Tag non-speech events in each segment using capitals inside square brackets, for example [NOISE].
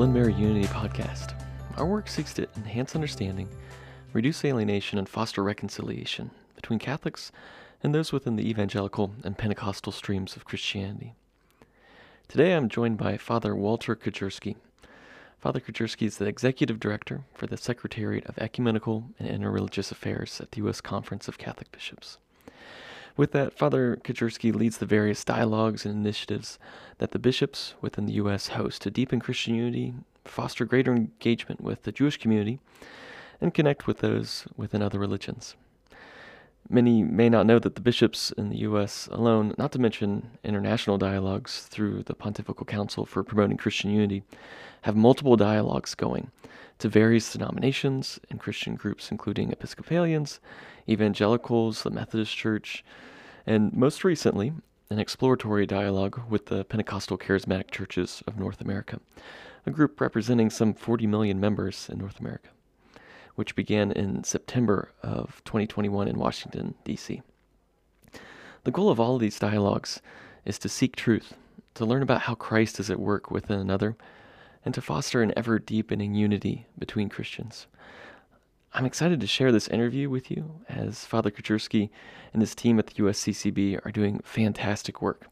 Welcome to the Glenmary Unity Podcast. Our work seeks to enhance understanding, reduce alienation, and foster reconciliation between Catholics and those within the evangelical and Pentecostal streams of Christianity. Today I'm joined by Father Walter Kedjierski. Father Kedjierski is the Executive Director for the Secretariat of Ecumenical and Interreligious Affairs at the U.S. Conference of Catholic Bishops. With that, Father Kedjierski leads the various dialogues and initiatives that the bishops within the U.S. host to deepen Christian unity, foster greater engagement with the Jewish community, and connect with those within other religions. Many may not know that the bishops in the U.S. alone, not to mention international dialogues through the Pontifical Council for Promoting Christian Unity, have multiple dialogues going to various denominations and Christian groups, including Episcopalians, evangelicals, the Methodist Church, and most recently, an exploratory dialogue with the Pentecostal Charismatic Churches of North America, a group representing some 40 million members in North America, which began in September of 2021 in Washington, D.C. The goal of all of these dialogues is to seek truth, to learn about how Christ is at work within another, and to foster an ever deepening unity between Christians. I'm excited to share this interview with you as Father Kedjierski and his team at the USCCB are doing fantastic work,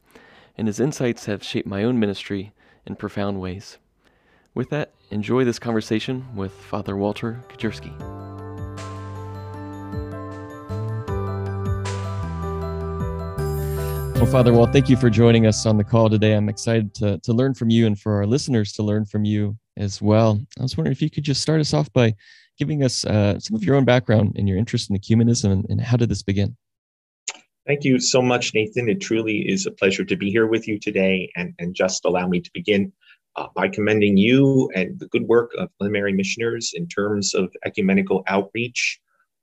and his insights have shaped my own ministry in profound ways. With that, enjoy this conversation with Father Walter Kedjierski. Well, Father Walt, thank you for joining us on the call today. I'm excited to, to learn from you and for our listeners to learn from you as well. I was wondering if you could just start us off by giving us uh, some of your own background and your interest in ecumenism and, and how did this begin? Thank you so much, Nathan. It truly is a pleasure to be here with you today. And, and just allow me to begin uh, by commending you and the good work of Glen Missioners in terms of ecumenical outreach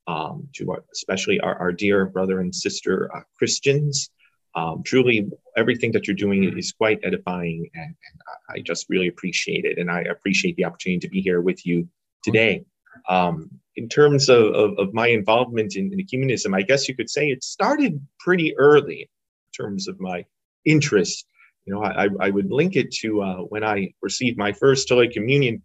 um, to our, especially our, our, dear brother and sister uh, Christians. Um, truly, everything that you're doing is quite edifying, and, and, I just really appreciate it. And I appreciate the opportunity to be here with you today. Um, in terms of, of, of, my involvement in, in ecumenism, I guess you could say it started pretty early in terms of my interest. You know, I, I would link it to uh, when I received my first Holy Communion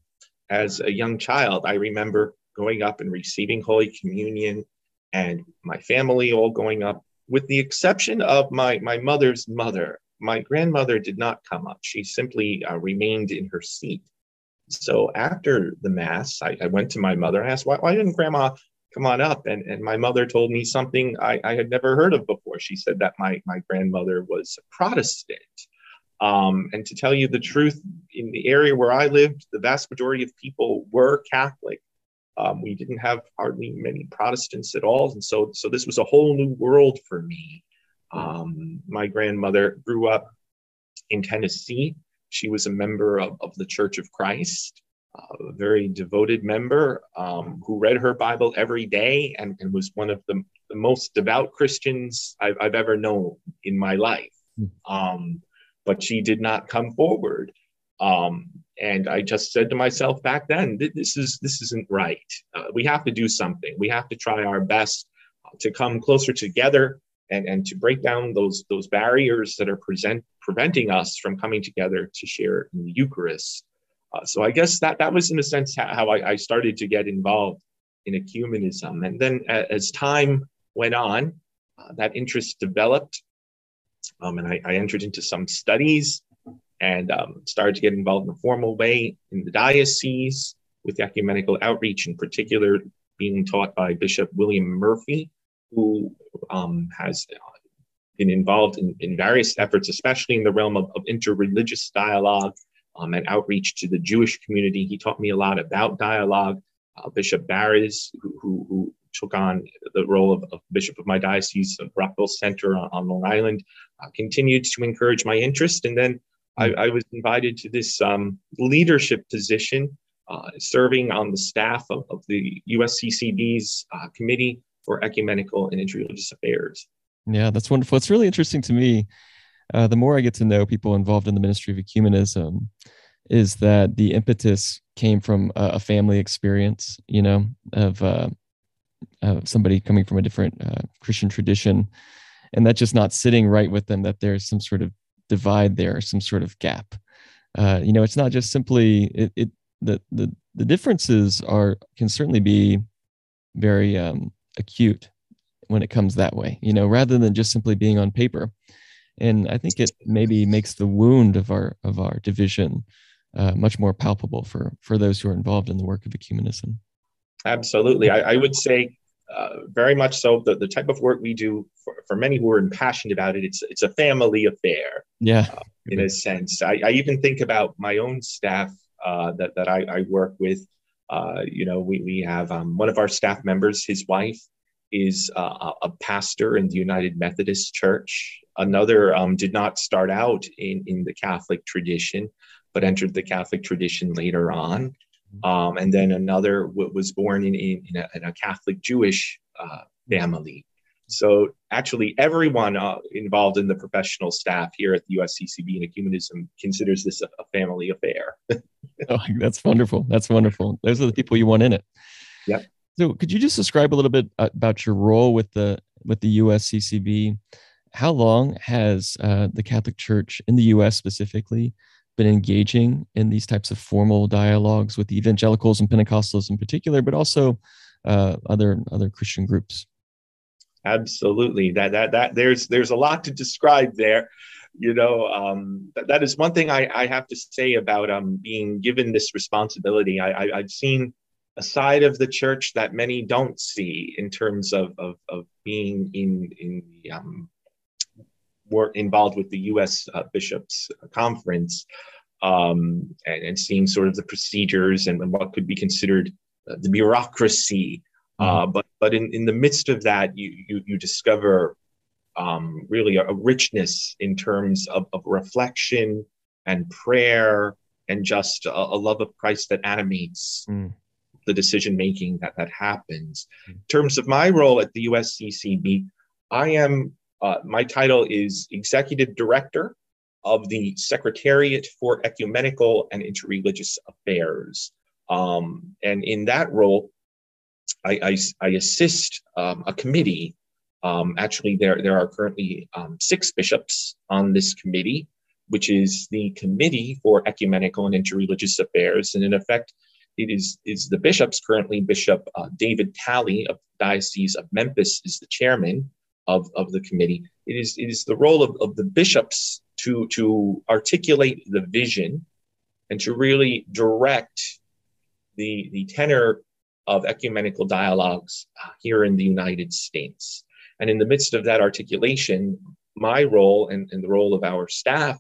as a young child. I remember going up and receiving Holy Communion and my family all going up with the exception of my, my mother's mother. My grandmother did not come up. She simply uh, remained in her seat. So after the Mass, I, I went to my mother and asked, why, why, didn't Grandma come on up? And, and my mother told me something I, I had never heard of before. She said that my, my grandmother was a Protestant. Um, and to tell you the truth, in the area where I lived, the vast majority of people were Catholic. Um, we didn't have hardly many Protestants at all, and so so this was a whole new world for me. Um, my grandmother grew up in Tennessee. She was a member of, of the Church of Christ, uh, a very devoted member um, who read her Bible every day and, and was one of the, the most devout Christians I've, I've, ever known in my life. Hmm. Um, but she did not come forward. Um, and I just said to myself back then, this is this isn't right. Uh, we have to do something. We have to try our best to come closer together and, and to break down those those barriers that are present preventing us from coming together to share in the Eucharist. Uh, so I guess that that was in a sense how I, I started to get involved in ecumenism. And then as time went on, uh, that interest developed, um, and I, I entered into some studies and um, started to get involved in a formal way in the diocese with the ecumenical outreach, in particular, being taught by Bishop William Murphy, who um, has been involved in, in, various efforts, especially in the realm of, of interreligious dialogue um, and outreach to the Jewish community. He taught me a lot about dialogue. Uh, Bishop Barres, who, who, who, took on the role of, of, bishop of my diocese of Rockville Centre on, on Long Island, uh, continued to encourage my interest. And then I, I was invited to this um, leadership position, uh, serving on the staff of, of the USCCB's uh, Committee for Ecumenical and Interreligious Affairs. Yeah, that's wonderful. It's really interesting to me. Uh, the more I get to know people involved in the ministry of ecumenism, is that the impetus came from a, a family experience, you know, of uh, somebody coming from a different uh, Christian tradition, and that just not sitting right with them. That there's some sort of divide there, some sort of gap. uh, you know, it's not just simply it, it the the the differences are can certainly be very um, acute when it comes that way. You know, rather than just simply being on paper. And I think it maybe makes the wound of our of our division uh, much more palpable for for those who are involved in the work of ecumenism. Absolutely, I, I would say uh, very much so. The, the type of work we do for, for many who are impassioned about it, it's it's a family affair. Yeah, uh, in a sense. I, I, even think about my own staff uh, that that I, I work with. Uh, you know, we we have um, one of our staff members. His wife is uh, a pastor in the United Methodist Church. Another um, did not start out in in the Catholic tradition, but entered the Catholic tradition later on. Um, and then another w- was born in, in, in, a, in, a, Catholic Jewish uh, family. So actually, everyone uh, involved in the professional staff here at the USCCB and Ecumenism considers this a, a family affair. [LAUGHS] oh, that's wonderful. That's wonderful. Those are the people you want in it. Yep. So, could you just describe a little bit uh, about your role with the with the USCCB? How long has uh, the Catholic Church in the U.S. specifically been engaging in these types of formal dialogues with evangelicals and Pentecostals in particular, but also uh, other other Christian groups. Absolutely, that that that there's there's a lot to describe there. You know, um, that, that is one thing I, I have to say about um, being given this responsibility. I, I I've seen a side of the church that many don't see in terms of of, of being in in the um, were involved with the U.S. Uh, Bishops Conference um, and, and, seeing sort of the procedures and, and what could be considered uh, the bureaucracy. Uh, mm-hmm. but but in, in the midst of that, you you, you discover um, really a, a, richness in terms of, of reflection and prayer and just a, a love of Christ that animates mm. The decision making that that happens. Mm. In terms of my role at the USCCB, I am uh, my title is Executive Director of the Secretariat for Ecumenical and Interreligious Affairs. Um, and in that role, I, I, I assist um, a committee. Um, actually, there, there are currently um, six bishops on this committee, which is the Committee for Ecumenical and Interreligious Affairs. And in effect, it is, is the bishops currently Bishop uh, David Talley of Diocese of Memphis is the chairman of, of the committee. It is, it is the role of, of the bishops to, to articulate the vision and to really direct the, the tenor of ecumenical dialogues uh, here in the United States. And in the midst of that articulation, my role and, and the role of our staff,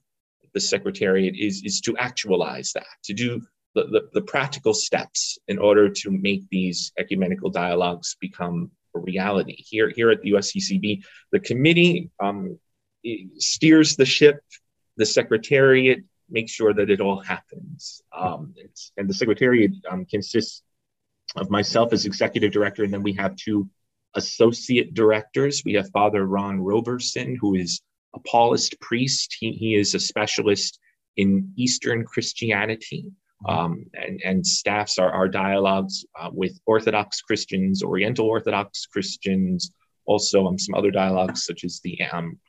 the Secretariat, is, is to actualize that, to do the, the, the practical steps in order to make these ecumenical dialogues become a reality. Here, here at the USCCB, the committee um, steers the ship, the secretariat makes sure that it all happens. Um, and the secretariat um, consists of myself as executive director, and then we have two associate directors. We have Father Ron Roberson, who is a Paulist priest. He, he is a specialist in Eastern Christianity um, and, and staffs our, our dialogues uh, with Orthodox Christians, Oriental Orthodox Christians, also um, some other dialogues such as the um,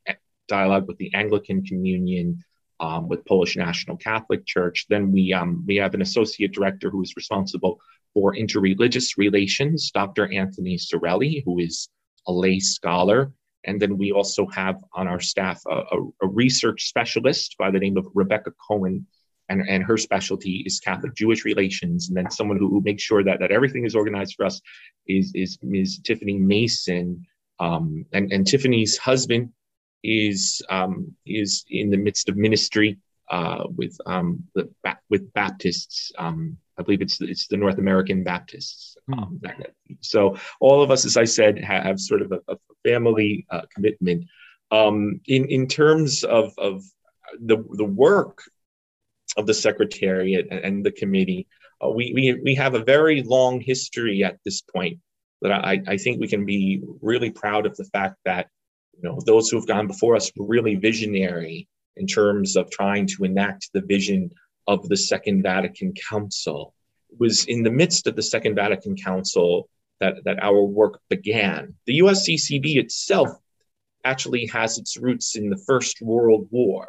dialogue with the Anglican Communion, um, with Polish National Catholic Church. Then we um, we have an associate director who is responsible for interreligious relations, Dr. Anthony Cirelli, who is a lay scholar. And then we also have on our staff a, a, a research specialist by the name of Rebecca Cohen, and, and her specialty is Catholic Jewish relations. And then someone who, who makes sure that, that everything is organized for us is, is Ms. Tiffany Mason. Um, and, and Tiffany's husband is, um, is in the midst of ministry uh, with, um, the, with Baptists. Um, I believe it's, it's the North American Baptists. Hmm. Um, so all of us, as I said, have, have sort of a, a family uh, commitment. Um, in, in terms of, of the, the work of the Secretariat and the committee. Uh, we, we, we have a very long history at this point that I, I think we can be really proud of the fact that you know those who have gone before us were really visionary in terms of trying to enact the vision of the Second Vatican Council. It was in the midst of the Second Vatican Council that, that our work began. The USCCB itself actually has its roots in the First World War.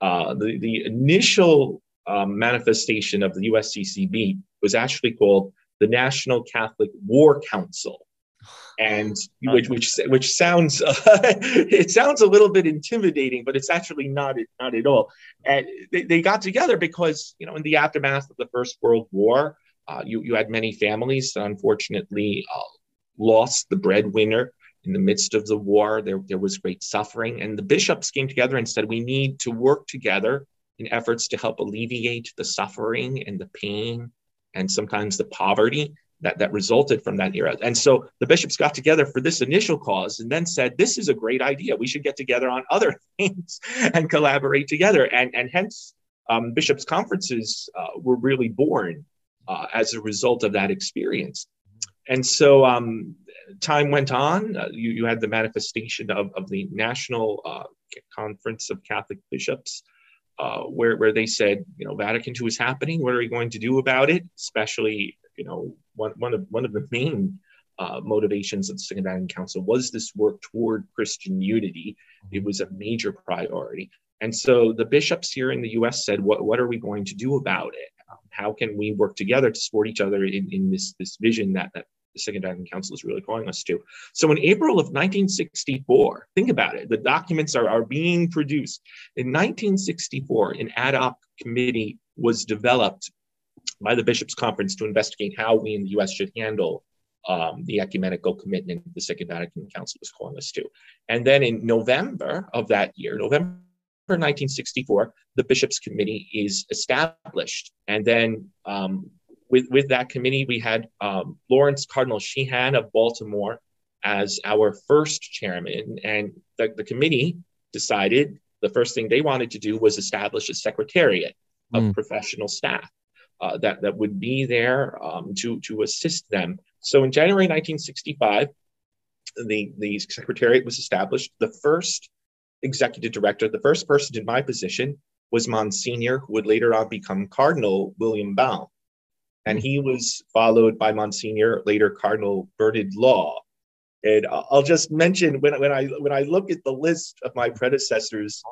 Uh, the, the initial um, manifestation of the USCCB was actually called the National Catholic War Council, and which which which sounds uh, [LAUGHS] it sounds a little bit intimidating, but it's actually not not at all. And they, they got together because you know in the aftermath of the First World War, uh, you you had many families that unfortunately uh, lost the breadwinner in the midst of the war. There there was great suffering, and the bishops came together and said we need to work together in efforts to help alleviate the suffering and the pain and sometimes the poverty that, that resulted from that era. And so the bishops got together for this initial cause and then said, this is a great idea. We should get together on other [LAUGHS] things and collaborate together. And, and hence, um, bishops' conferences uh, were really born uh, as a result of that experience. And so um, time went on. Uh, you, you had the manifestation of, of the National uh, Conference of Catholic Bishops, uh, where, where they said, you know, Vatican II is happening. What are we going to do about it? Especially, you know, one, one, of, one of the main uh, motivations of the Second Vatican Council was this work toward Christian unity. It was a major priority. And so the bishops here in the US said, what, what are we going to do about it? How can we work together to support each other in, in this, this vision that, that the Second Vatican Council is really calling us to. So in April of 1964, think about it, the documents are, are being produced. In 1964, an ad hoc committee was developed by the Bishops' Conference to investigate how we in the US should handle um, the ecumenical commitment the Second Vatican Council was calling us to. And then in November of that year, November 1964, the Bishops' Committee is established. And then um, with, with that committee, we had um, Lawrence Cardinal Sheehan of Baltimore as our first chairman. And the, the committee decided the first thing they wanted to do was establish a secretariat of mm. professional staff uh, that, that would be there um, to, to assist them. So in January 1965, the, the secretariat was established. The first executive director, the first person in my position was Monsignor, who would later on become Cardinal William Baum and he was followed by Monsignor, later Cardinal Bernard Law. And I'll just mention when, when I when I look at the list of my predecessors,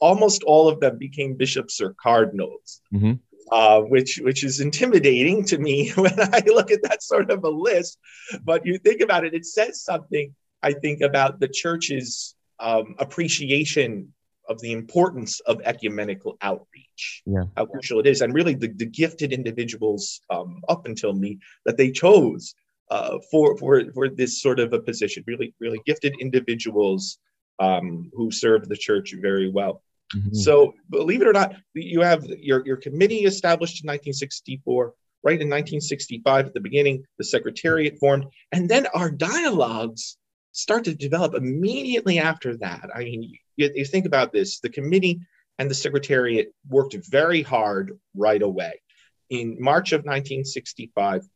almost all of them became bishops or cardinals, mm-hmm. uh, which which is intimidating to me [LAUGHS] when I look at that sort of a list. But you think about it, it says something I think about the church's um, appreciation of the importance of ecumenical outreach, yeah. how crucial it is, and really the, the gifted individuals um, up until me that they chose uh, for for for this sort of a position. Really, really gifted individuals um, who served the church very well. Mm-hmm. So, believe it or not, you have your your committee established in 1964. Right in 1965, at the beginning, the secretariat formed, and then our dialogues start to develop immediately after that. I mean, you, you think about this the committee and the secretariat worked very hard right away. In March of 1965,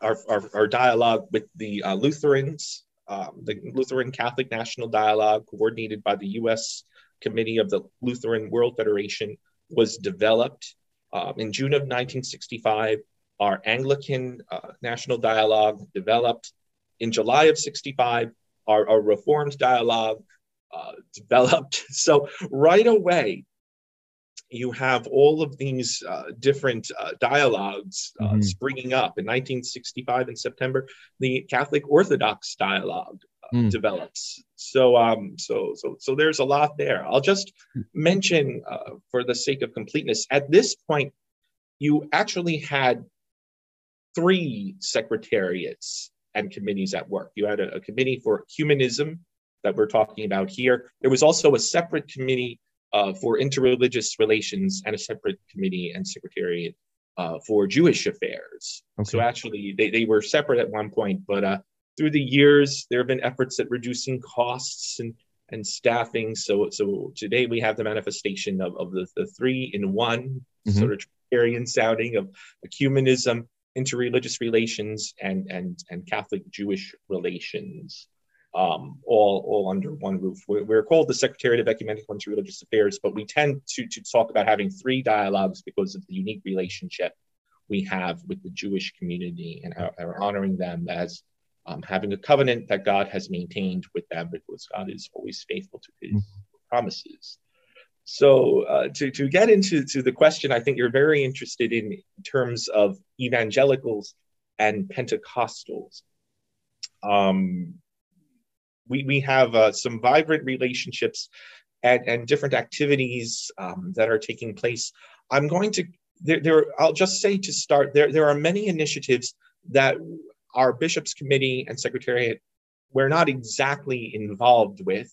our, our, our dialogue with the uh, Lutherans, um, the Lutheran Catholic National Dialogue, coordinated by the US Committee of the Lutheran World Federation, was developed. Um, in June of 1965, our Anglican uh, National Dialogue developed. In July of 65, our, our Reformed Dialogue uh, developed. [LAUGHS] So right away, you have all of these uh, different uh, dialogues uh, mm-hmm. springing up. In 1965, in September, the Catholic Orthodox dialogue uh, mm. develops. So, um, so, so, so there's a lot there. I'll just mention, uh, for the sake of completeness, at this point, you actually had three secretariats and committees at work. You had a, a committee for ecumenism, that we're talking about here. There was also a separate committee uh, for interreligious relations and a separate committee and secretariat uh, for Jewish affairs. Okay. So actually, they, they were separate at one point, but uh, through the years, there have been efforts at reducing costs and and staffing. So so today we have the manifestation of, of the, the three in one mm-hmm. sort of Trinitarian sounding of ecumenism, interreligious relations, and and and Catholic Jewish relations um, all, all under one roof. We're, we're, called the Secretariat of Ecumenical and Religious Affairs, but we tend to, to talk about having three dialogues because of the unique relationship we have with the Jewish community and are, our honoring them as um, having a covenant that God has maintained with them because God is always faithful to his mm-hmm. promises. So uh, to, to get into to the question, I think you're very interested in, in terms of evangelicals and Pentecostals. Um, we, we have uh, some vibrant relationships and, and different activities um, that are taking place. I'm going to there, there I'll just say to start there there are many initiatives that our bishops committee and secretariat we're not exactly involved with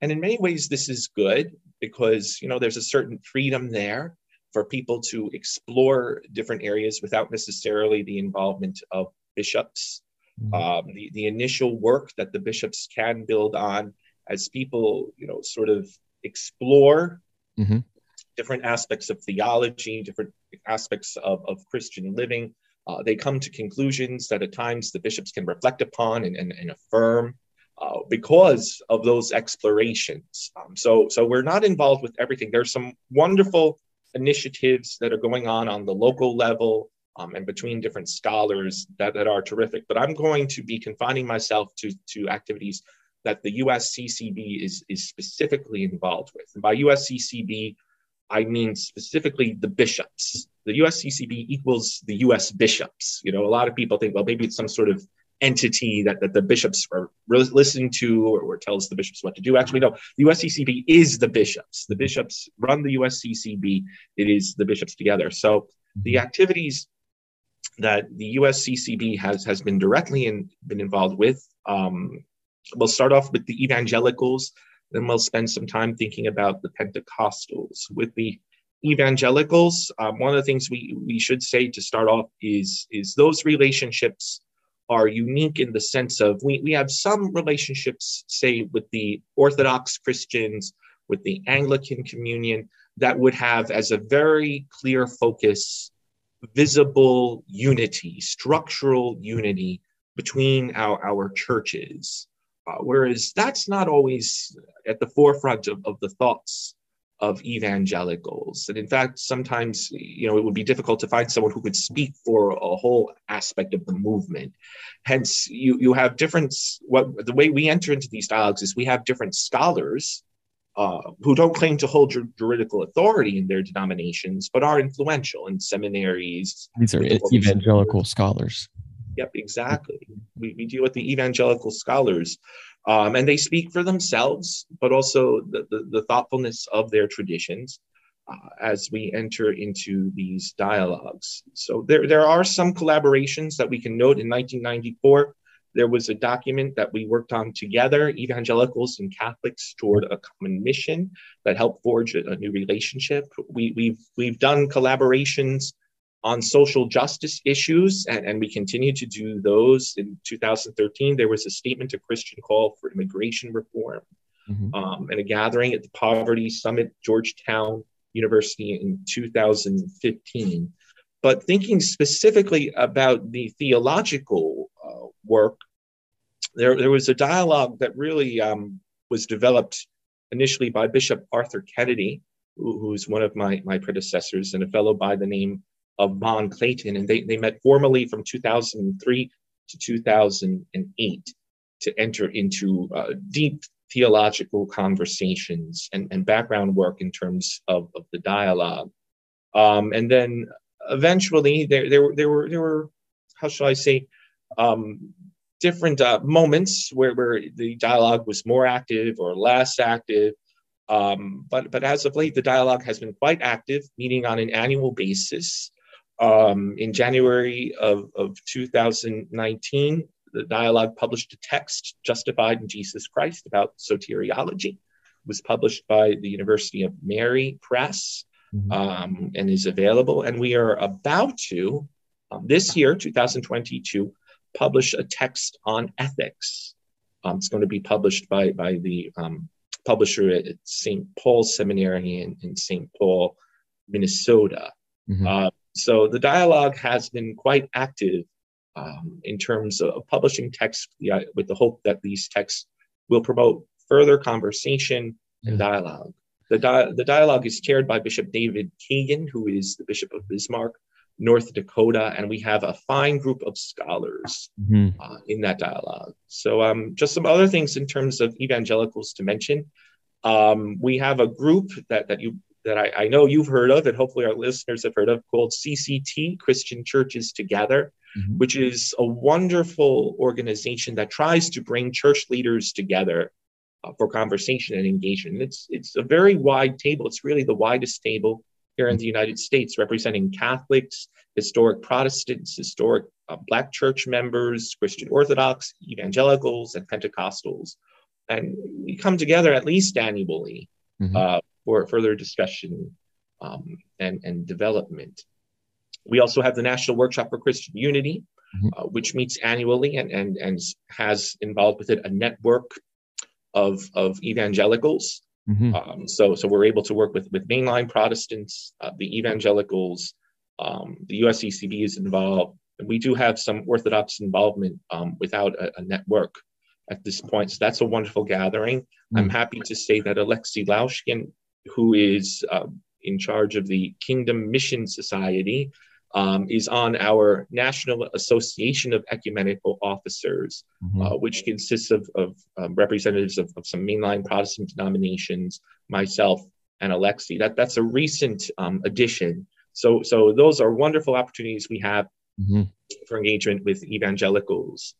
and in many ways this is good because you know there's a certain freedom there for people to explore different areas without necessarily the involvement of bishops. Um, the, the initial work that the bishops can build on as people you know sort of explore mm-hmm. different aspects of theology different aspects of, of christian living uh, they come to conclusions that at times the bishops can reflect upon and, and, and affirm uh, because of those explorations. Um, so, so we're not involved with everything. There's some wonderful initiatives that are going on on the local level um, and between different scholars that, that are terrific. But I'm going to be confining myself to, to activities that the USCCB is, is specifically involved with. And by USCCB, I mean specifically the bishops. The USCCB equals the US bishops. You know, a lot of people think, well, maybe it's some sort of entity that, that the bishops are listening to or, or tells the bishops what to do. Actually, no, the USCCB is the bishops. The bishops run the USCCB. It is the bishops together. So the activities that the USCCB has has been directly in, been involved with. Um, we'll start off with the evangelicals, then we'll spend some time thinking about the Pentecostals. With the evangelicals, um, one of the things we we should say to start off is is those relationships are unique in the sense of we, we have some relationships, say, with the Orthodox Christians, with the Anglican Communion, that would have as a very clear focus visible unity, structural unity between our, our churches. Uh, whereas that's not always at the forefront of, of the thoughts of evangelicals. And in fact, sometimes, you know, it would be difficult to find someone who could speak for a whole aspect of the movement. Hence, you, you have different, what the way we enter into these dialogues is we have different scholars uh, who don't claim to hold juridical authority in their denominations, but are influential in seminaries. These are evangelical scholars. Yep, exactly. We, we deal with the evangelical scholars um, and they speak for themselves, but also the, the, the thoughtfulness of their traditions uh, as we enter into these dialogues. So there, there are some collaborations that we can note in 1994. There was a document that we worked on together, evangelicals and Catholics toward a common mission that helped forge a, a new relationship. We, we've, we've done collaborations on social justice issues, and, and we continue to do those. In 2013, there was a statement to Christian call for immigration reform mm-hmm. um, and a gathering at the Poverty Summit, Georgetown University in 2015. But thinking specifically about the theological uh, work, there, there was a dialogue that really um, was developed initially by Bishop Arthur Kennedy, who, who's one of my, my predecessors, and a fellow by the name of Bon Clayton, and they, they met formally from 2003 to 2008 to enter into uh, deep theological conversations and, and background work in terms of, of the dialogue. Um, and then eventually there, there, were, there, were, there were, how shall I say, um, different uh, moments where, where the dialogue was more active or less active. Um, but, but as of late, the dialogue has been quite active, meeting on an annual basis. Um, in January of, of 2019, the dialogue published a text, Justified in Jesus Christ, about soteriology. It was published by the University of Mary Press mm-hmm. um, and is available. And we are about to, um, this year, 2022, publish a text on ethics. Um, it's going to be published by, by the um, publisher at St. Paul Seminary in, in St. Paul, Minnesota. Mm-hmm. Uh, so the dialogue has been quite active um, in terms of publishing texts with the hope that these texts will promote further conversation and dialogue. The, di- the dialogue is chaired by Bishop David Kagan, who is the Bishop of Bismarck, North Dakota, and we have a fine group of scholars mm-hmm. uh, in that dialogue. So, um, just some other things in terms of evangelicals to mention. Um, we have a group that that you that I, I, know you've heard of, and hopefully our listeners have heard of, called CCT Christian Churches Together, mm-hmm. which is a wonderful organization that tries to bring church leaders together uh, for conversation and engagement. It's it's a very wide table. It's really the widest table here in the United States, representing Catholics, historic Protestants, historic uh, Black church members, Christian Orthodox, evangelicals, and Pentecostals. And we come together at least annually mm-hmm. uh, for further discussion um, and, and development. We also have the National Workshop for Christian Unity, mm-hmm. uh, which meets annually and, and, and has involved with it a network of, of evangelicals. Mm-hmm. Um, so, so we're able to work with, with mainline Protestants, uh, the evangelicals, um, the USCCB is involved. And we do have some Orthodox involvement um, without a, a, network at this point. So that's a wonderful gathering. Mm-hmm. I'm happy to say that Alexei Laushkin, who is uh, in charge of the Kingdom Mission Society, um, is on our National Association of Ecumenical Officers, mm-hmm. uh, which consists of, of um, representatives of, of, some mainline Protestant denominations, myself, and Alexi. That, that's a recent um, addition. So, so those are wonderful opportunities we have mm-hmm. for engagement with evangelicals.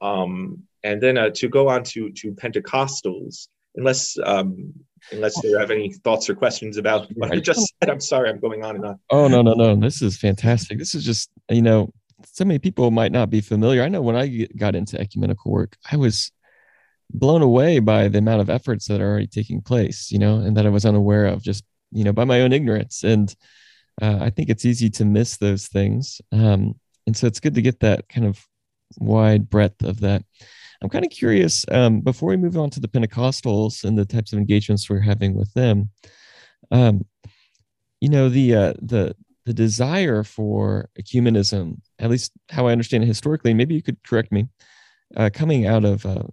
Um, and then uh, to go on to, to Pentecostals, unless um, unless you have any thoughts or questions about what I just said. I'm sorry, I'm going on and on. Oh no, no, no. This is fantastic. This is just you know, so many people might not be familiar. I know when I got into ecumenical work, I was blown away by the amount of efforts that are already taking place, you know, and that I was unaware of just, you know, by my own ignorance. And uh, I think it's easy to miss those things. Um, and so it's good to get that kind of wide breadth of that. I'm kind of curious um, before we move on to the Pentecostals and the types of engagements we're having with them. Um, you know the uh, the the desire for ecumenism, at least how I understand it historically. Maybe you could correct me. Uh, coming out of uh,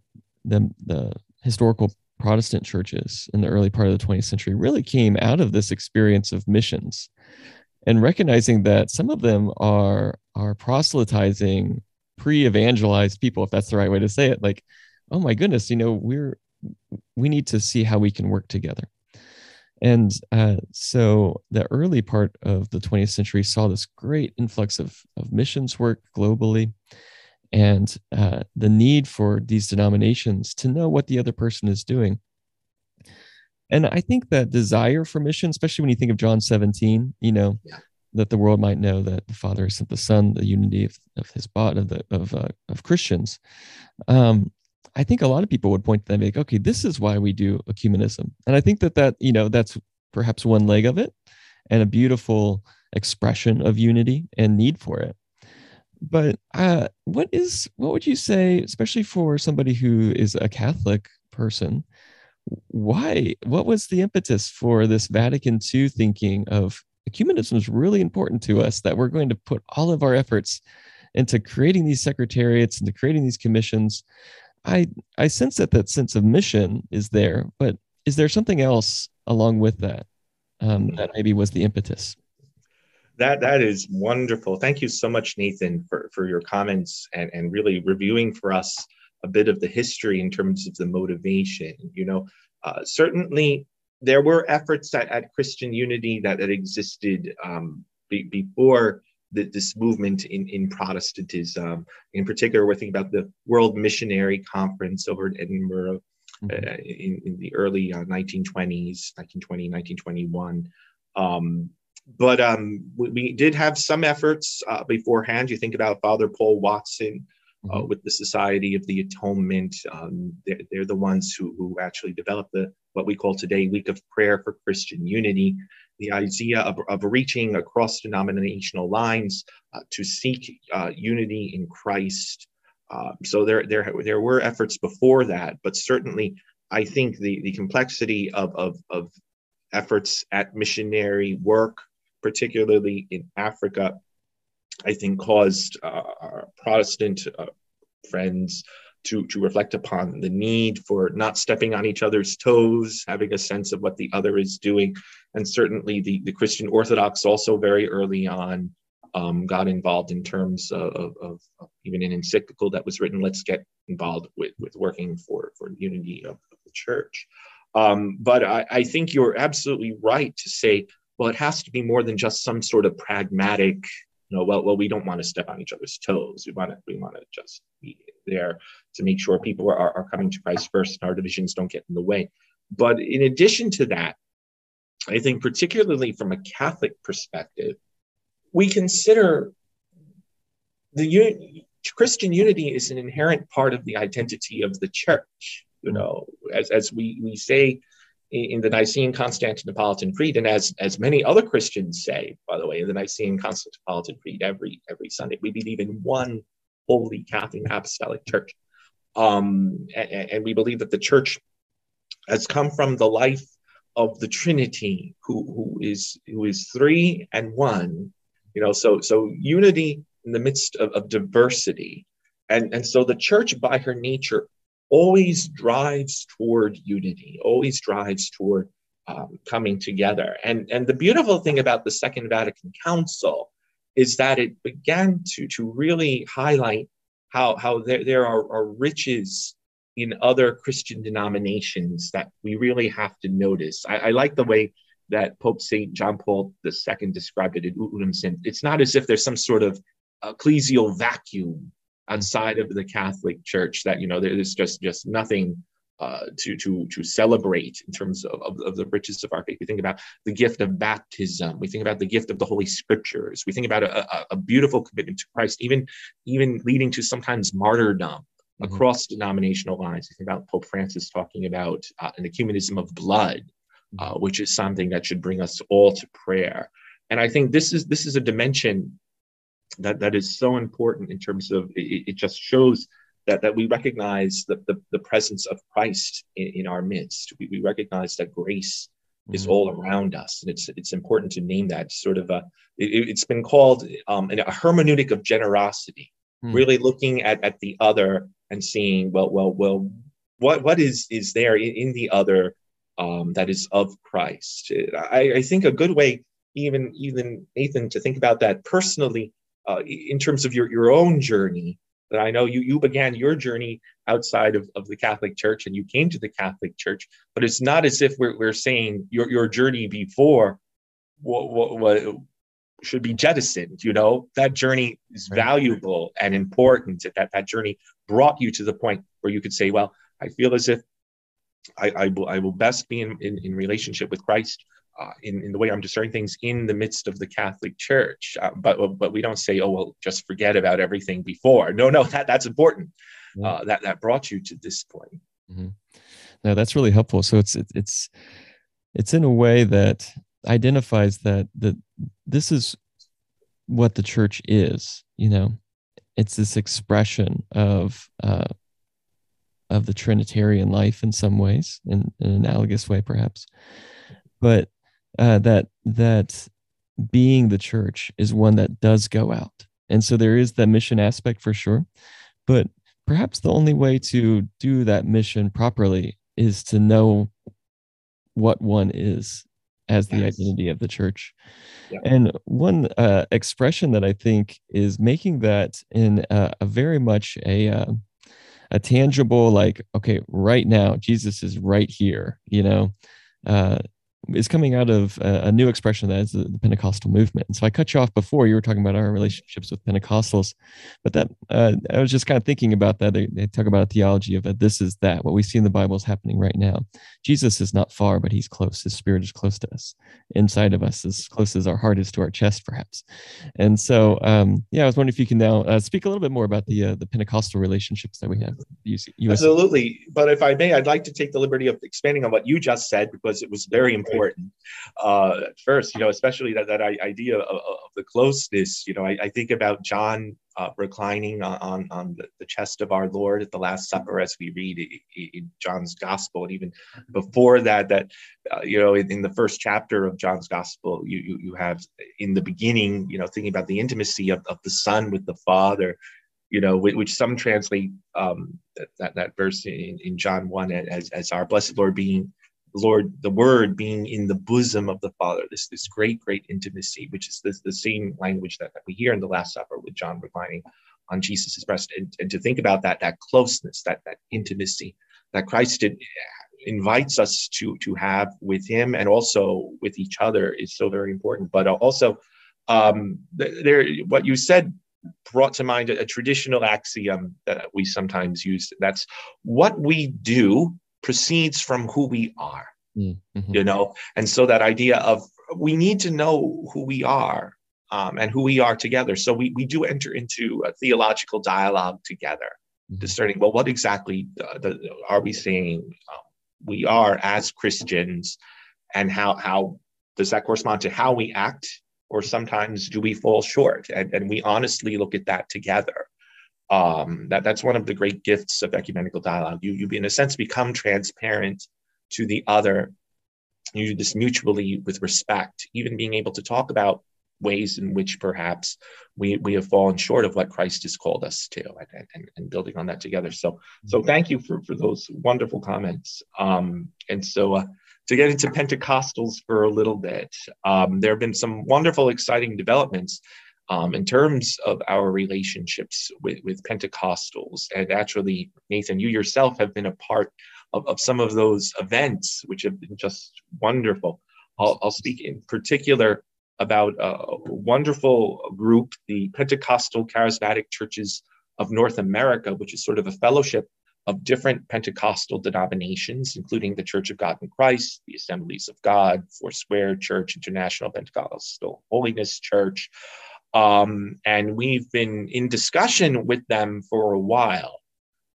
the the historical Protestant churches in the early part of the 20th century really came out of this experience of missions and recognizing that some of them are are proselytizing pre-evangelized people if that's the right way to say it like oh my goodness you know we're we need to see how we can work together. And uh, so the early part of the 20th century saw this great influx of, of missions work globally. And uh, the need for these denominations to know what the other person is doing. And i think that desire for mission especially when you think of john 17 you know yeah that the world might know that the Father sent the Son, the unity of, of His body of the, of uh, of Christians. Um, I think a lot of people would point to that and like, okay, this is why we do ecumenism, and I think that that you know that's perhaps one leg of it, and a beautiful expression of unity and need for it. But uh, what is what would you say, especially for somebody who is a Catholic person? Why? What was the impetus for this Vatican II thinking of ecumenism is really important to us that we're going to put all of our efforts into creating these secretariats into creating these commissions. I i sense that that sense of mission is there but is there something else along with that um, that maybe was the impetus? That that is wonderful. Thank you so much nathan for for your comments and and really reviewing for us a bit of the history in terms of the motivation you know? Uh, certainly there were efforts at, at Christian unity that, that existed um, be, before the, this movement in, in Protestantism. In particular, we're thinking about the World Missionary Conference over in Edinburgh mm-hmm. uh, in, in, the early uh, 1920s, 1920, 1921. Um, but um, we, we, did have some efforts uh, beforehand. You think about Father Paul Wattson, uh, mm-hmm. with the Society of the Atonement. Um, they're, they're, the ones who, who actually developed the what we call today Week of Prayer for Christian Unity. The idea of, of reaching across denominational lines uh, to seek uh, unity in Christ. Uh, so there, there, there were efforts before that, but certainly I think the, the complexity of, of, of efforts at missionary work, particularly in Africa, I think caused uh, our Protestant uh, friends to, to reflect upon the need for not stepping on each other's toes, having a sense of what the other is doing. And certainly the, the Christian Orthodox also very early on um, got involved in terms of, of, of, even an encyclical that was written, let's get involved with, with working for, for unity of, of the church. Um, but I, I think you're absolutely right to say, well, it has to be more than just some sort of pragmatic, you know, well, well, we don't want to step on each other's toes. We want to, we want to just be there to make sure people are, are coming to Christ first and our divisions don't get in the way. But in addition to that, I think particularly from a Catholic perspective, we consider the Christian unity is an inherent part of the identity of the church. You know, as, as we, we say in the Nicene Constantinopolitan Creed, and as, as many other Christians say, by the way, in the Nicene Constantinopolitan Creed every, every Sunday, we believe in one holy Catholic Apostolic Church. Um, and, and we believe that the church has come from the life of the Trinity, who, who is who is three and one. You know, so so unity in the midst of, of diversity. And, and so the church, by her nature, always drives toward unity, always drives toward um, coming together. And, and the beautiful thing about the Second Vatican Council is that it began to, to really highlight how, how there, there are, are riches in other Christian denominations that we really have to notice. I, I like the way that Pope St. John Paul II described it in. It's not as if there's some sort of ecclesial vacuum outside of the Catholic Church that you know there's just just nothing uh, to to to celebrate in terms of, of, of, the riches of our faith. We think about the gift of baptism. We think about the gift of the Holy Scriptures. We think about a, a, a beautiful commitment to Christ, even even leading to sometimes martyrdom mm-hmm. across denominational lines. We think about Pope Francis talking about uh, an ecumenism of blood, uh, mm-hmm. which is something that should bring us all to prayer. And I think this is this is a dimension that that is so important in terms of it, it just shows that that we recognize the, the, the presence of Christ in, in our midst. We, we, recognize that grace mm-hmm. is all around us, and it's it's important to name that sort of a. It, has been called um, a hermeneutic of generosity, mm-hmm. really looking at at the other and seeing well well well what what is is there in, in the other um, that is of Christ. I, I think a good way even even Nathan to think about that personally uh, in terms of your, your own journey that I know you, you began your journey outside of, of the Catholic Church and you came to the Catholic Church, but it's not as if we're, we're saying your, your journey before what, what, what should be jettisoned. You know, that journey is valuable and important. That that journey brought you to the point where you could say, well, I feel as if I, I, will, I will best be in, in, in relationship with Christ uh, in, in the way I'm discerning things in the midst of the Catholic Church. Uh, but but we don't say, oh well, just forget about everything before. No, no, that that's important. Uh, that that brought you to this point. Mm-hmm. No, that's really helpful. So it's it, it's it's in a way that identifies that that this is what the church is. You know, it's this expression of uh, of the Trinitarian life in some ways, in, in an analogous way, perhaps. But uh, that that being the church is one that does go out, and so there is that mission aspect for sure. But perhaps the only way to do that mission properly is to know what one is as the yes. identity of the church. Yeah. And one uh, expression that I think is making that in a, a very much a uh, a tangible, like, okay, right now, Jesus is right here, you know, uh, is coming out of a, a new expression that is the, Pentecostal movement. And so I cut you off before you were talking about our relationships with Pentecostals, but that uh, I was just kind of thinking about that. They, they talk about a theology of a, this is that. What we see in the Bible is happening right now. Jesus is not far, but he's close. His spirit is close to us, inside of us, as close as our heart is to our chest, perhaps. And so, um, yeah, I was wondering if you can now uh, speak a little bit more about the uh, the Pentecostal relationships that we have. Absolutely, but if I may, I'd like to take the liberty of expanding on what you just said because it was very important important uh, first, you know, especially that, that idea of, of the closeness. You know, I, I think about John uh, reclining on, on the, chest of our Lord at the Last Supper, as we read in, John's Gospel, and even before that, that uh, you know, in, in, the first chapter of John's Gospel, you, you you have in the beginning, you know, thinking about the intimacy of, of the Son with the Father. You know, which some translate um, that, that verse in, in John 1 as, as our blessed Lord being Lord, the Word being in the bosom of the Father, this this great, great intimacy, which is this, the same language that, that we hear in the Last Supper with John reclining on Jesus' breast, and, and to think about that that closeness, that that intimacy that Christ did invites us to to have with him and also with each other is so very important. But also, um, there what you said brought to mind a, a traditional axiom that we sometimes use. That's what we do proceeds from who we are. Mm-hmm. You know, and so that idea of we need to know who we are um, and who we are together. So we we do enter into a theological dialogue together mm-hmm. discerning well what exactly uh, the, are we saying um, we are as christians and how how does that correspond to how we act or sometimes do we fall short and, and we honestly look at that together um, that that's one of the great gifts of ecumenical dialogue you you in a sense become transparent to the other you do this mutually with respect even being able to talk about ways in which perhaps we we have fallen short of what Christ has called us to, and, and, and building on that together. So so mm-hmm. thank you for for those wonderful comments. Um, and so. Uh, to get into Pentecostals for a little bit, um, there have been some wonderful, exciting developments um, in terms of our relationships with, with Pentecostals. And actually, Nathan, you yourself have been a part of, of some of those events, which have been just wonderful. I'll, I'll speak in particular about a wonderful group, the Pentecostal Charismatic Churches of North America, which is sort of a fellowship of different Pentecostal denominations, including the Church of God in Christ, the Assemblies of God, Foursquare Church, International Pentecostal Holiness Church. Um, and we've been in discussion with them for a while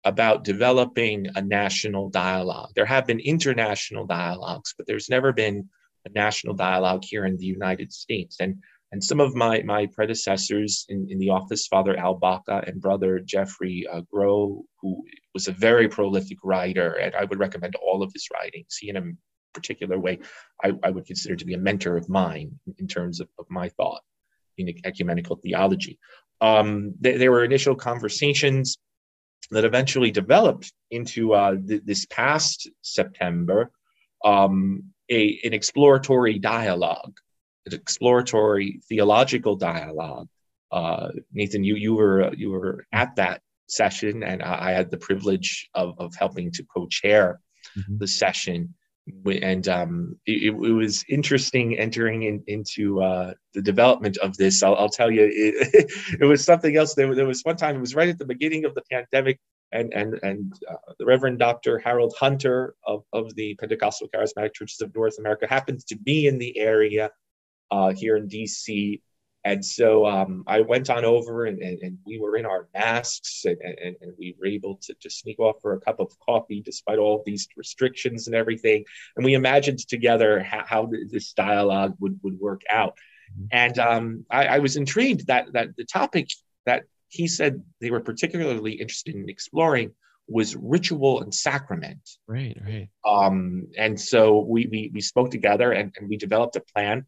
about developing a national dialogue. There have been international dialogues, but there's never been a national dialogue here in the United States. And, and some of my, my predecessors in, in the office, Father Al Baca and brother Jeffrey uh, who was a very prolific writer, and I would recommend all of his writings. He, in a particular way, I, I would consider to be a mentor of mine in terms of, of my thought ecumenical theology. Um, th- there were initial conversations that eventually developed into uh, th- this past September um, a, an exploratory dialogue, an exploratory theological dialogue. Uh, Nathan, you you were you were at that session, and I, had the privilege of of helping to co-chair mm-hmm. the session. And um, it, it, was interesting entering in, into uh, the development of this. I'll, I'll tell you, it, [LAUGHS] it was something else. There, there was one time, it was right at the beginning of the pandemic and and and uh, the Reverend Dr. Harold Hunter of, of the Pentecostal Charismatic Churches of North America happens to be in the area uh, here in DC. And so um, I went on over and, and, and, we were in our masks and, and, and, we were able to, to sneak off for a cup of coffee despite all these restrictions and everything. And we imagined together how, how this dialogue would, would work out. Mm-hmm. And um, I, I was intrigued that, that the topic that he said they were particularly interested in exploring was ritual and sacrament. Right, right. Um, and so we, we, we spoke together and, and we developed a plan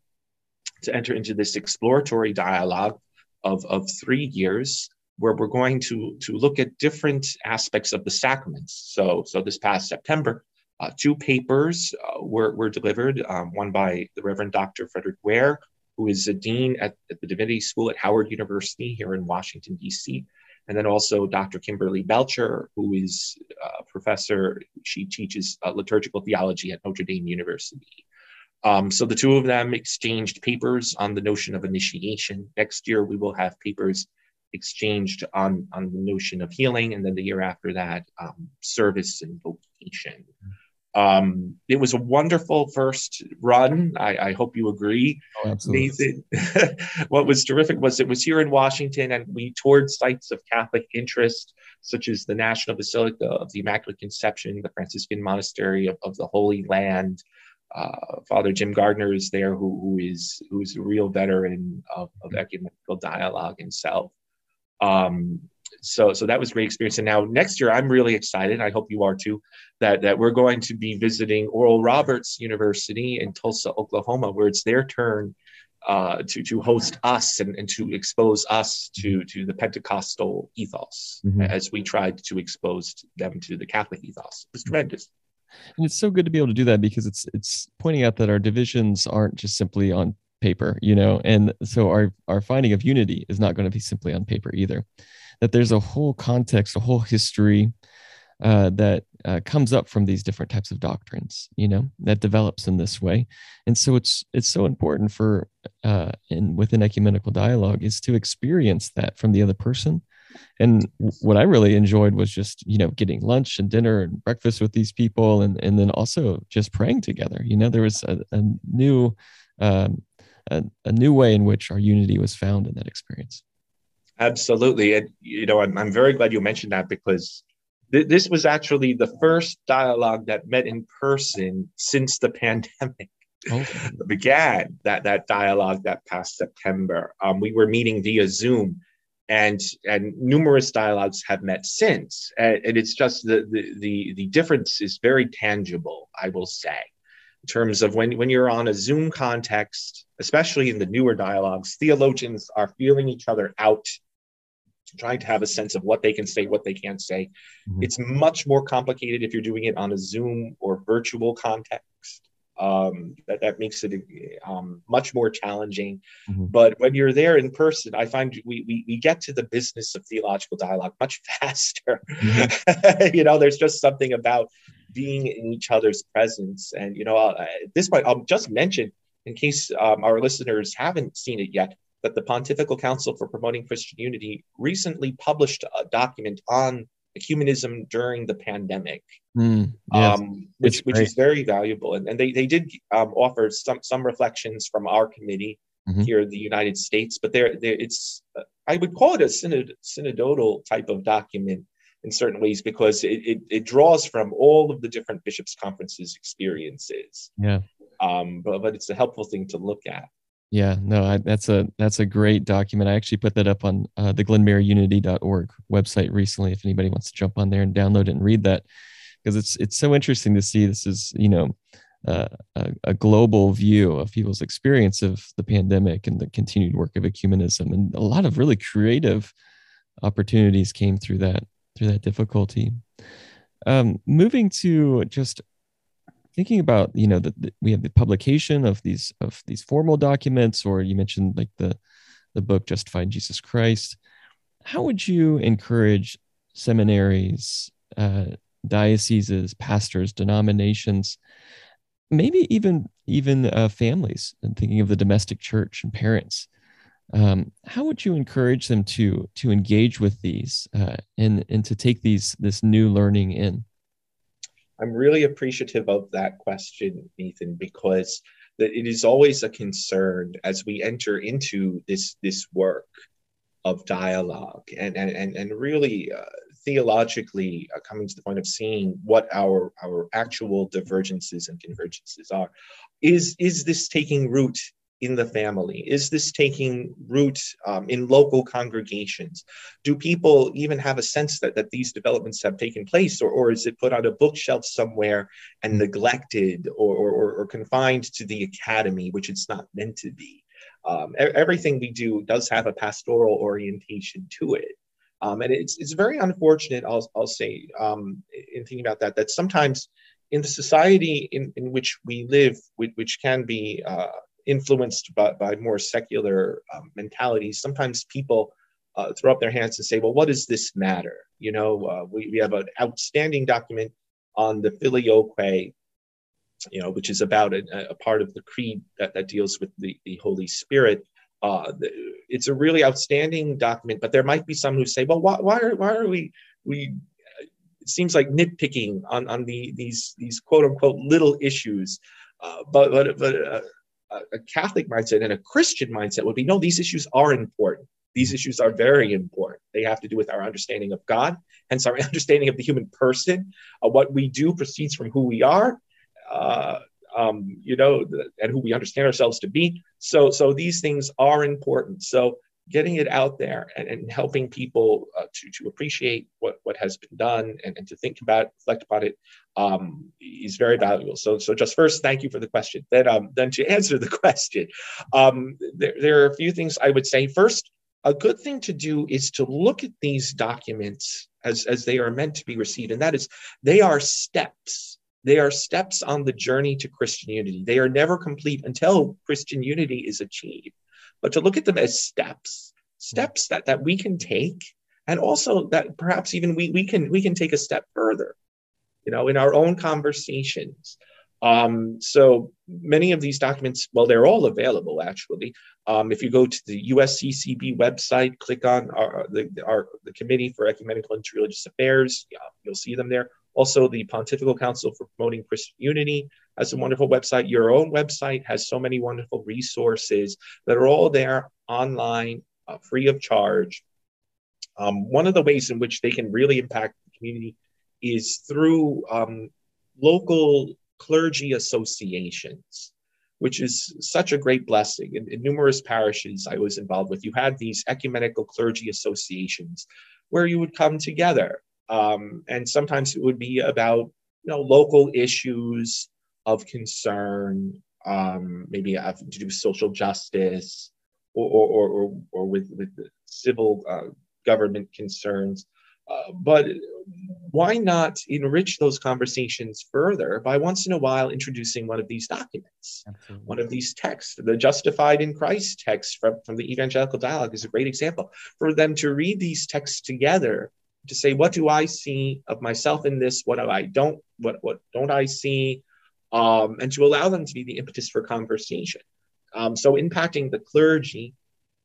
to enter into this exploratory dialogue of, of three years where we're going to, to look at different aspects of the sacraments. So, so this past September, uh, two papers uh, were, were delivered, um, one by the Reverend Dr. Frederick Ware, who is a dean at, at the Divinity School at Howard University here in Washington, D.C. And then also Dr. Kimberly Belcher, who is a professor. She teaches uh, liturgical theology at Notre Dame University. Um, so the two of them exchanged papers on the notion of initiation. Next year, we will have papers exchanged on, on the notion of healing. And then the year after that, um, service and vocation. Um, it was a wonderful first run. I, I hope you agree. Oh, Nathan, [LAUGHS] what was terrific was it was here in Washington and we toured sites of Catholic interest, such as the National Basilica of the Immaculate Conception, the Franciscan Monastery of, of the Holy Land. Uh, Father Jim Gardner is there, who, who is who's a real veteran of, of ecumenical dialogue himself. Um, so so that was a great experience. And now next year, I'm really excited. I hope you are too. That that we're going to be visiting Oral Roberts University in Tulsa, Oklahoma, where it's their turn uh, to to host us and, and to expose us to to the Pentecostal ethos mm-hmm. as we tried to expose them to the Catholic ethos. It was tremendous. And it's so good to be able to do that because it's it's pointing out that our divisions aren't just simply on paper, you know, and so our our finding of unity is not going to be simply on paper either. That there's a whole context, a whole history, uh, that uh, comes up from these different types of doctrines you know that develops in this way. And so it's it's so important for uh in within ecumenical dialogue is to experience that from the other person and what i really enjoyed was just you know getting lunch and dinner and breakfast with these people and and then also just praying together you know there was a, a new um, a, a new way in which our unity was found in that experience absolutely and you know i'm, I'm very glad you mentioned that because th- this was actually the first dialogue that met in person since the [LAUGHS] pandemic oh. began. That that dialogue that past September, um, we were meeting via Zoom, and and numerous dialogues have met since. And, and it's just the, the the the difference is very tangible. I will say in terms of when, when you're on a Zoom context, especially in the newer dialogues, theologians are feeling each other out trying to have a sense of what they can say, what they can't say. Mm-hmm. It's much more complicated if you're doing it on a Zoom or virtual context. Um, that, that makes it um, much more challenging. Mm-hmm. But when you're there in person, I find we, we, we get to the business of theological dialogue much [LAUGHS] faster. Mm-hmm. [LAUGHS] you know, there's just something about being in each other's presence. And, you know, uh, at this point, I'll just mention, in case um, our listeners haven't seen it yet, that the Pontifical Council for Promoting Christian Unity recently published a document on ecumenism during the pandemic, mm, yes. um, which, which is very valuable. And, and they, they did um, offer some, some reflections from our committee mm-hmm. here in the United States, but there it's, uh, I would call it a synod, synodal type of document in certain ways because it, it, it, draws from all of the different bishops' conferences experiences. Yeah. Um, but, but it's a helpful thing to look at. Yeah, no, I, that's a that's a great document. I actually put that up on uh, the glenmaryunity.org website recently. If anybody wants to jump on there and download it and read that, because it's it's so interesting to see. This is you know uh, a, a, global view of people's experience of the pandemic and the continued work of ecumenism, and a lot of really creative opportunities came through that through that difficulty. Um, moving to just thinking about you know that we have the publication of these of these formal documents or you mentioned like the the book justified jesus christ. How would you encourage seminaries uh, dioceses pastors denominations maybe even even uh, families and thinking of the domestic church and parents um, how would you encourage them to to engage with these uh, and and to take these this new learning in I'm really appreciative of that question, Nathan, because that it is always a concern as we enter into this this work of dialogue and and and, and really uh, theologically uh, coming to the point of seeing what our our actual divergences and convergences are. Is is this taking root in the family? Is this taking root um, in local congregations? Do people even have a sense that, that these developments have taken place, or, or is it put on a bookshelf somewhere and neglected or, or, or confined to the academy, which it's not meant to be? Um, everything we do does have a pastoral orientation to it. Um, and it's, it's very unfortunate, I'll, I'll say, um, in thinking about that, that sometimes in the society in, in which we live, which, can be uh, influenced by, by more secular um, mentalities, sometimes people uh, throw up their hands and say, well, what does this matter? You know, uh, we, we have an outstanding document on the filioque, you know, which is about a, a part of the creed that, that deals with the, the Holy Spirit. Uh, it's a really outstanding document, but there might be some who say, well, why, why, are, why are we, we, it seems like nitpicking on, on the, these, these quote unquote little issues. Uh, but but, but uh, a Catholic mindset and a Christian mindset would be no, these issues are important. These issues are very important. They have to do with our understanding of God, hence our [LAUGHS] understanding of the human person. Uh, what we do proceeds from who we are, uh, um, you know, and who we understand ourselves to be. So, so these things are important. So, getting it out there and, and helping people uh, to, to appreciate what, what has been done and, and to think about reflect about it um, is very valuable. So so just first thank you for the question. Then um, then to [LAUGHS] answer the question um, there, there are a few things i would say. First a good thing to do is to look at these documents as as they are meant to be received and that is they are steps. They are steps on the journey to christian unity. They are never complete until christian unity is achieved but to look at them as steps, steps that, that we can take and also that perhaps even we, we can we can take a step further you know in our own conversations um, so many of these documents, well, they're all available actually. Um, if you go to the USCCB website, click on our, the, our, the Committee for Ecumenical and Interreligious Affairs, yeah, you'll see them there. Also, the Pontifical Council for Promoting Christian Unity has a wonderful website. Your own website has so many wonderful resources that are all there online, uh, free of charge. Um, one of the ways in which they can really impact the community is through um, local clergy associations, which is such a great blessing. In, in, numerous parishes I was involved with, you had these ecumenical clergy associations where you would come together. Um, and sometimes it would be about you know local issues of concern, um, maybe have to do with social justice or, or, or, or with, with civil uh, government concerns. Uh, but why not enrich those conversations further by once in a while introducing one of these documents, Absolutely. one of these texts? The Justified in Christ text from, from the Evangelical Dialogue is a great example for them to read these texts together to say, what do I see of myself in this? What do I don't? What what don't I see? Um, and to allow them to be the impetus for conversation. Um, so impacting the clergy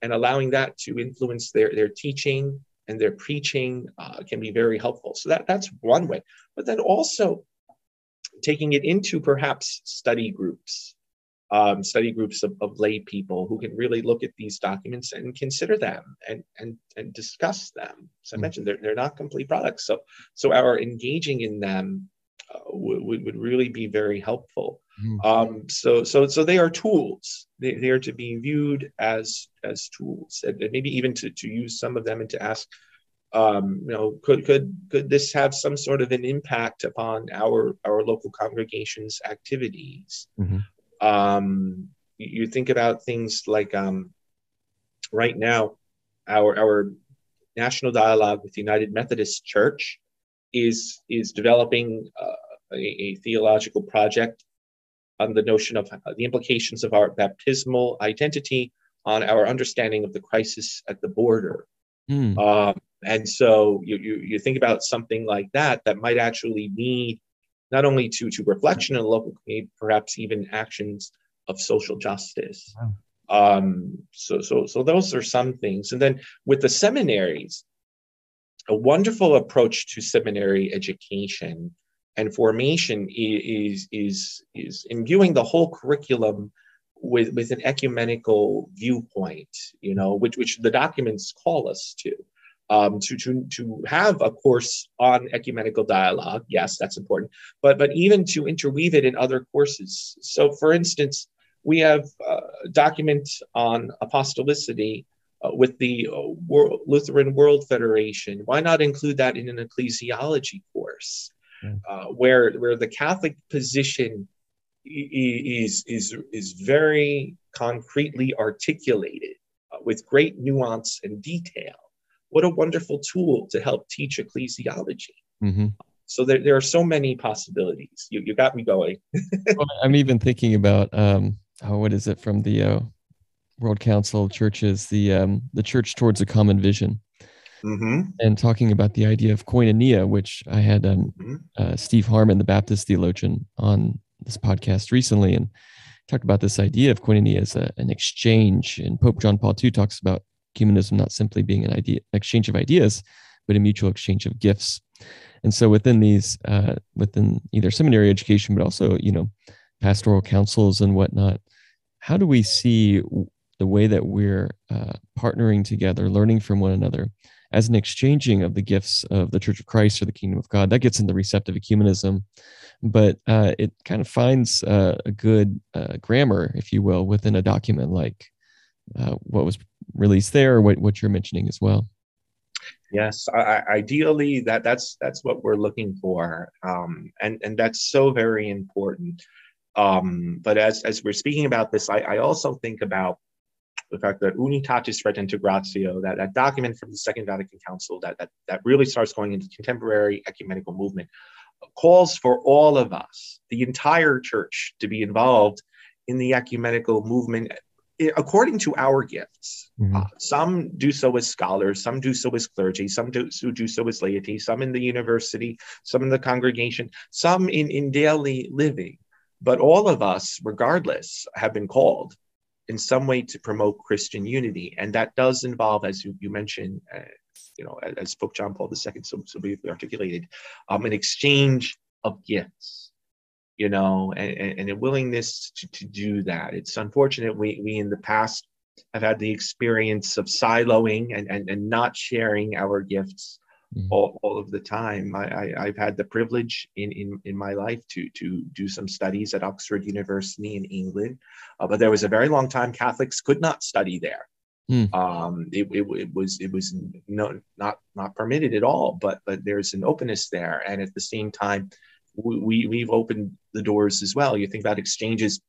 and allowing that to influence their their teaching and their preaching uh, can be very helpful. So that, that's one way. But then also taking it into perhaps study groups, um, study groups of, of lay people who can really look at these documents and consider them and, and, and discuss them. As I mm. mentioned, they're, they're not complete products. So, so our engaging in them uh, would, would really be very helpful. Mm. Um, so, so, so they are tools. They, they are to be viewed as as tools, and, and maybe even to, to use some of them and to ask, um, you know, could could could this have some sort of an impact upon our our local congregations' activities? Mm-hmm. Um, you, think about things like um, right now, our our national dialogue with the United Methodist Church is is developing uh, a, a, theological project on the notion of uh, the implications of our baptismal identity on our understanding of the crisis at the border. Mm. Um, and so you, you, you think about something like that that might actually lead not only to, to reflection in the local community, perhaps even actions of social justice. Wow. Um, so, so, so those are some things. And then with the seminaries, a wonderful approach to seminary education and formation is is is imbuing the whole curriculum with with an ecumenical viewpoint you know which which the documents call us to um, to, to, to have a course on ecumenical dialogue. Yes that's important. But but even to interweave it in other courses. So for instance we have a document on apostolicity uh, with the uh, World, lutheran world federation. Why not include that in an ecclesiology course uh, where where the Catholic position is is is very concretely articulated uh, with great nuance and detail. What a wonderful tool to help teach ecclesiology. Mm-hmm. So there, there are so many possibilities. You, you got me going. [LAUGHS] I'm even thinking about um, oh, what is it from the uh, World Council of Churches, the um, the Church towards a Common Vision mm-hmm. and talking about the idea of koinonia, which I had um, mm-hmm. uh, Steve Harmon, the Baptist theologian, on this podcast recently, and talked about this idea of koinonia as a, an exchange. And Pope John Paul II talks about ecumenism not simply being an idea exchange of ideas, but a mutual exchange of gifts. And so within these, uh, within either seminary education, but also you know, pastoral councils and whatnot, how do we see the way that we're uh, partnering together, learning from one another, as an exchanging of the gifts of the Church of Christ or the Kingdom of God. That gets into the receptive ecumenism, but uh, it kind of finds uh, a good uh, grammar, if you will, within a document like uh, what was released there, or what, what you're mentioning as well. Yes, I, ideally, that that's that's what we're looking for, um, and and that's so very important. Um, but as as we're speaking about this, I, I also think about the fact that Unitatis Redintegratio, that, that document from the Second Vatican Council that, that, that really starts going into contemporary ecumenical movement, calls for all of us, the entire church, to be involved in the ecumenical movement according to our gifts. Mm-hmm. Uh, some do so as scholars, some do so as clergy, some do, do so as laity, some in the university, some in the congregation, some in, in daily living. But all of us, regardless, have been called in some way to promote Christian unity. And that does involve, as you, you mentioned, uh, you know, as, as Pope John Paul II so, so beautifully articulated, um, an exchange of gifts you know, and, and a willingness to, to do that. It's unfortunate we, we in the past have had the experience of siloing and, and, and not sharing our gifts mm-hmm. all, all of the time. I, I, have had the privilege in, in, in my life to, to do some studies at Oxford University in England, uh, but there was a very long time Catholics could not study there. Mm. Um, it, it, it, was it was no, not not permitted at all, but but there's an openness there, and at the same time, we, we've opened the doors as well. You think about exchanges,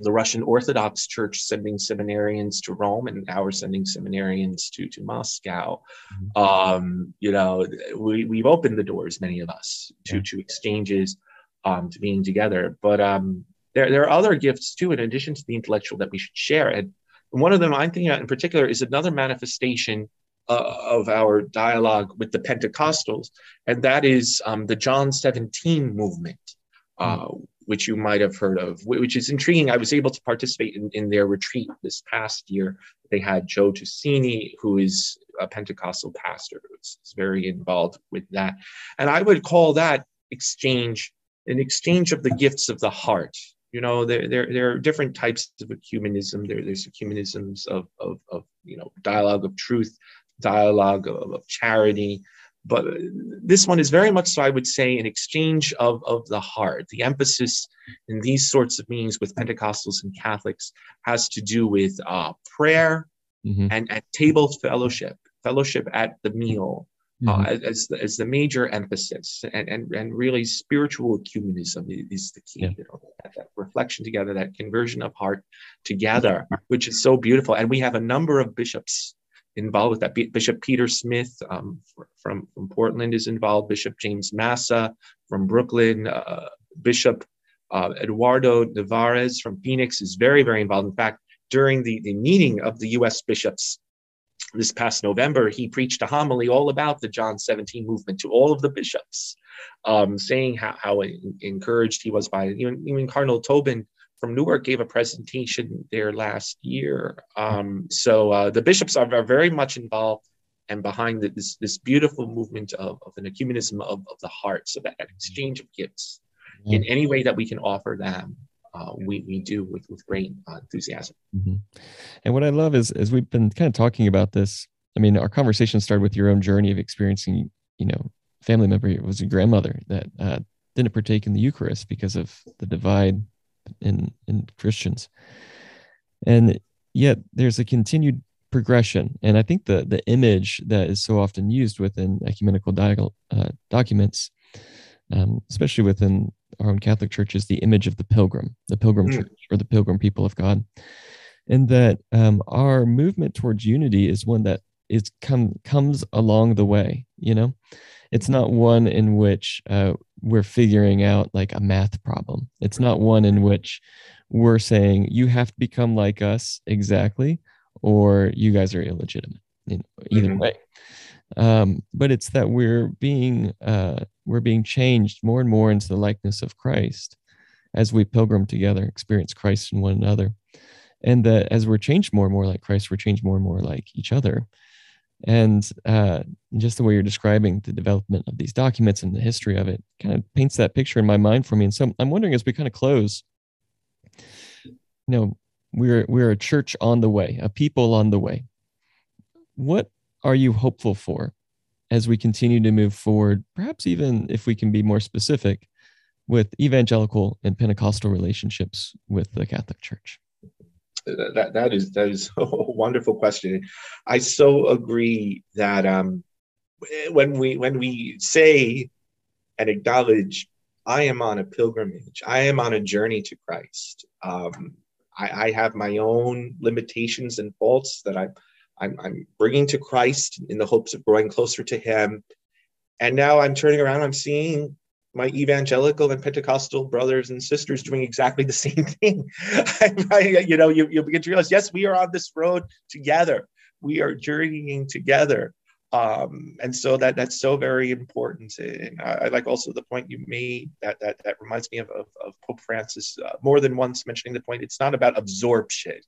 the Russian Orthodox Church sending seminarians to Rome and now we're sending seminarians to, to Moscow. Mm-hmm. Um, you know, we, we've opened the doors, many of us, to, yeah. to exchanges, um, to being together. But um, there, there are other gifts too, in addition to the intellectual, that we should share. And one of them I'm thinking about in particular is another manifestation uh, of our dialogue with the Pentecostals, and that is um, the John 17 movement, uh, mm. which you might have heard of, which is intriguing. I was able to participate in, in their retreat this past year. They had Joe Tosini, who is a Pentecostal pastor, who's very involved with that. And I would call that exchange an exchange of the gifts of the heart. You know, there, there, there are different types of ecumenism. There, there's ecumenisms of, of, of, you know, dialogue of truth dialogue of, of charity. But this one is very much so, I would say, an exchange of, of the heart. The emphasis in these sorts of meetings with Pentecostals and Catholics has to do with uh, prayer mm-hmm. and, and table fellowship, fellowship at the meal, uh, mm-hmm. uh, as, the, as the major emphasis and, and, and really spiritual ecumenism is the key yeah. you know, that, that, reflection together that conversion of heart together which is so beautiful and we have a number of bishops involved with that. Bishop Peter Smith um, from, from Portland is involved, Bishop James Massa from Brooklyn, uh, Bishop uh, Eduardo Nevares from Phoenix is very, very involved. In fact, during the, the meeting of the US bishops this past November, he preached a homily all about the John 17 movement to all of the bishops, um, saying how, how encouraged he was by. Even, even Cardinal Tobin from Newark gave a presentation there last year. Um, so uh, the bishops are, are, very much involved and behind this this beautiful movement of, of an ecumenism of, of the heart. So that exchange of gifts mm-hmm. in any way that we can offer them, uh, we, we do with, with great uh, enthusiasm. Mm-hmm. And what I love is, is we've been kind of talking about this. I mean, our conversation started with your own journey of experiencing, you know, family member it was a grandmother that uh, didn't partake in the Eucharist because of the divide in in Christians, and yet there's a continued progression. And I think the the image that is so often used within ecumenical uh, documents, um, especially within our own Catholic Church, is the image of the pilgrim, the pilgrim mm. church, or the pilgrim people of God, and that um, our movement towards unity is one that is come comes along the way. You know, it's not one in which uh, we're figuring out like a math problem. It's not one in which we're saying you have to become like us exactly, or you guys are illegitimate. You know, either mm-hmm. way, um, but it's that we're being uh, we're being changed more and more into the likeness of Christ as we pilgrim together, experience Christ in one another, and that as we're changed more and more like Christ, we're changed more and more like each other and uh, just the way you're describing the development of these documents and the history of it kind of paints that picture in my mind for me. And so I'm wondering as we kind of close, you know, we're we're a church on the way, a people on the way. What are you hopeful for as we continue to move forward? Perhaps even if we can be more specific with evangelical and Pentecostal relationships with the Catholic Church that that is that is [LAUGHS] a wonderful question. I so agree that um, when we when we say and acknowledge, I am on a pilgrimage. I am on a journey to Christ. Um, I, I, have my own limitations and faults that I, I'm, I'm bringing to Christ in the hopes of growing closer to Him. And now I'm turning around. I'm seeing my evangelical and Pentecostal brothers and sisters doing exactly the [LAUGHS] same thing. [LAUGHS] you know, you, you begin to realize, yes, we are on this road together. We are journeying together. Um, and so that that's so very important. And I, I, like also the point you made that that that reminds me of, of, of Pope Francis uh, more than once mentioning the point. It's not about absorption.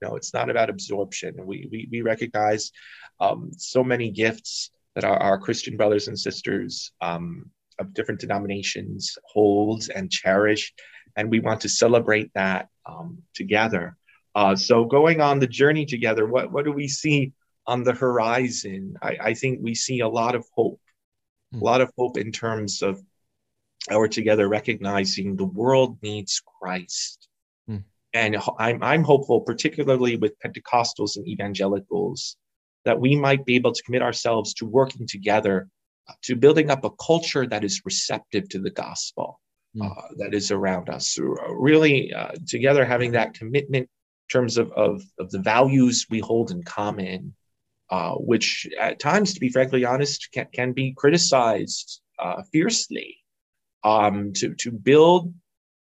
No, it's not about absorption. We we, we recognize um, so many gifts that our, our Christian brothers and sisters um, of different denominations holds and cherish, and we want to celebrate that um, together. Uh, so going on the journey together, what what do we see on the horizon? I, I think we see a lot of hope, mm. a lot of hope in terms of our together recognizing the world needs Christ. Mm. And I'm, I'm hopeful, particularly with Pentecostals and evangelicals, that we might be able to commit ourselves to working together to building up a culture that is receptive to the gospel mm. uh, that is around us. Uh, really, uh, together having that commitment in terms of, of, of the values we hold in common, uh, which at times, to be frankly honest, can, can be criticized uh, fiercely. Um, to, to build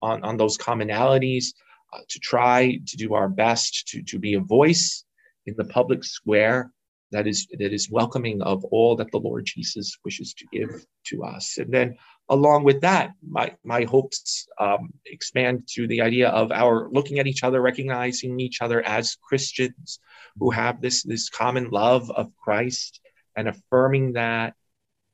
on, on those commonalities, uh, to try to do our best to, to be a voice in the public square that is that is welcoming of all that the Lord Jesus wishes to give to us. And then along with that, my my hopes um, expand to the idea of our looking at each other, recognizing each other as Christians who have this this common love of Christ, and affirming that,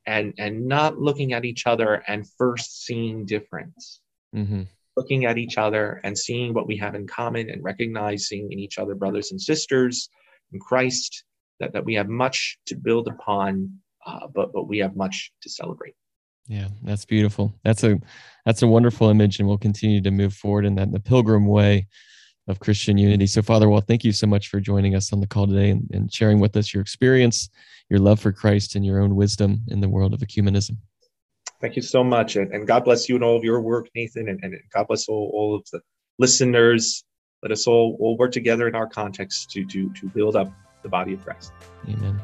and and not looking at each other and first seeing difference. Mm-hmm. Looking at each other and seeing what we have in common and recognizing in each other brothers and sisters in Christ that, that we have much to build upon, uh, but but we have much to celebrate. Yeah, that's beautiful. That's a that's a wonderful image, and we'll continue to move forward in that the pilgrim way of Christian unity. So, Father, well, thank you so much for joining us on the call today and, and sharing with us your experience, your love for Christ, and your own wisdom in the world of ecumenism. Thank you so much. And, and God bless you and all of your work, Nathan. And, and God bless all, all of the listeners. Let us all, all work together in our context to, to, to build up the body of Christ. Amen.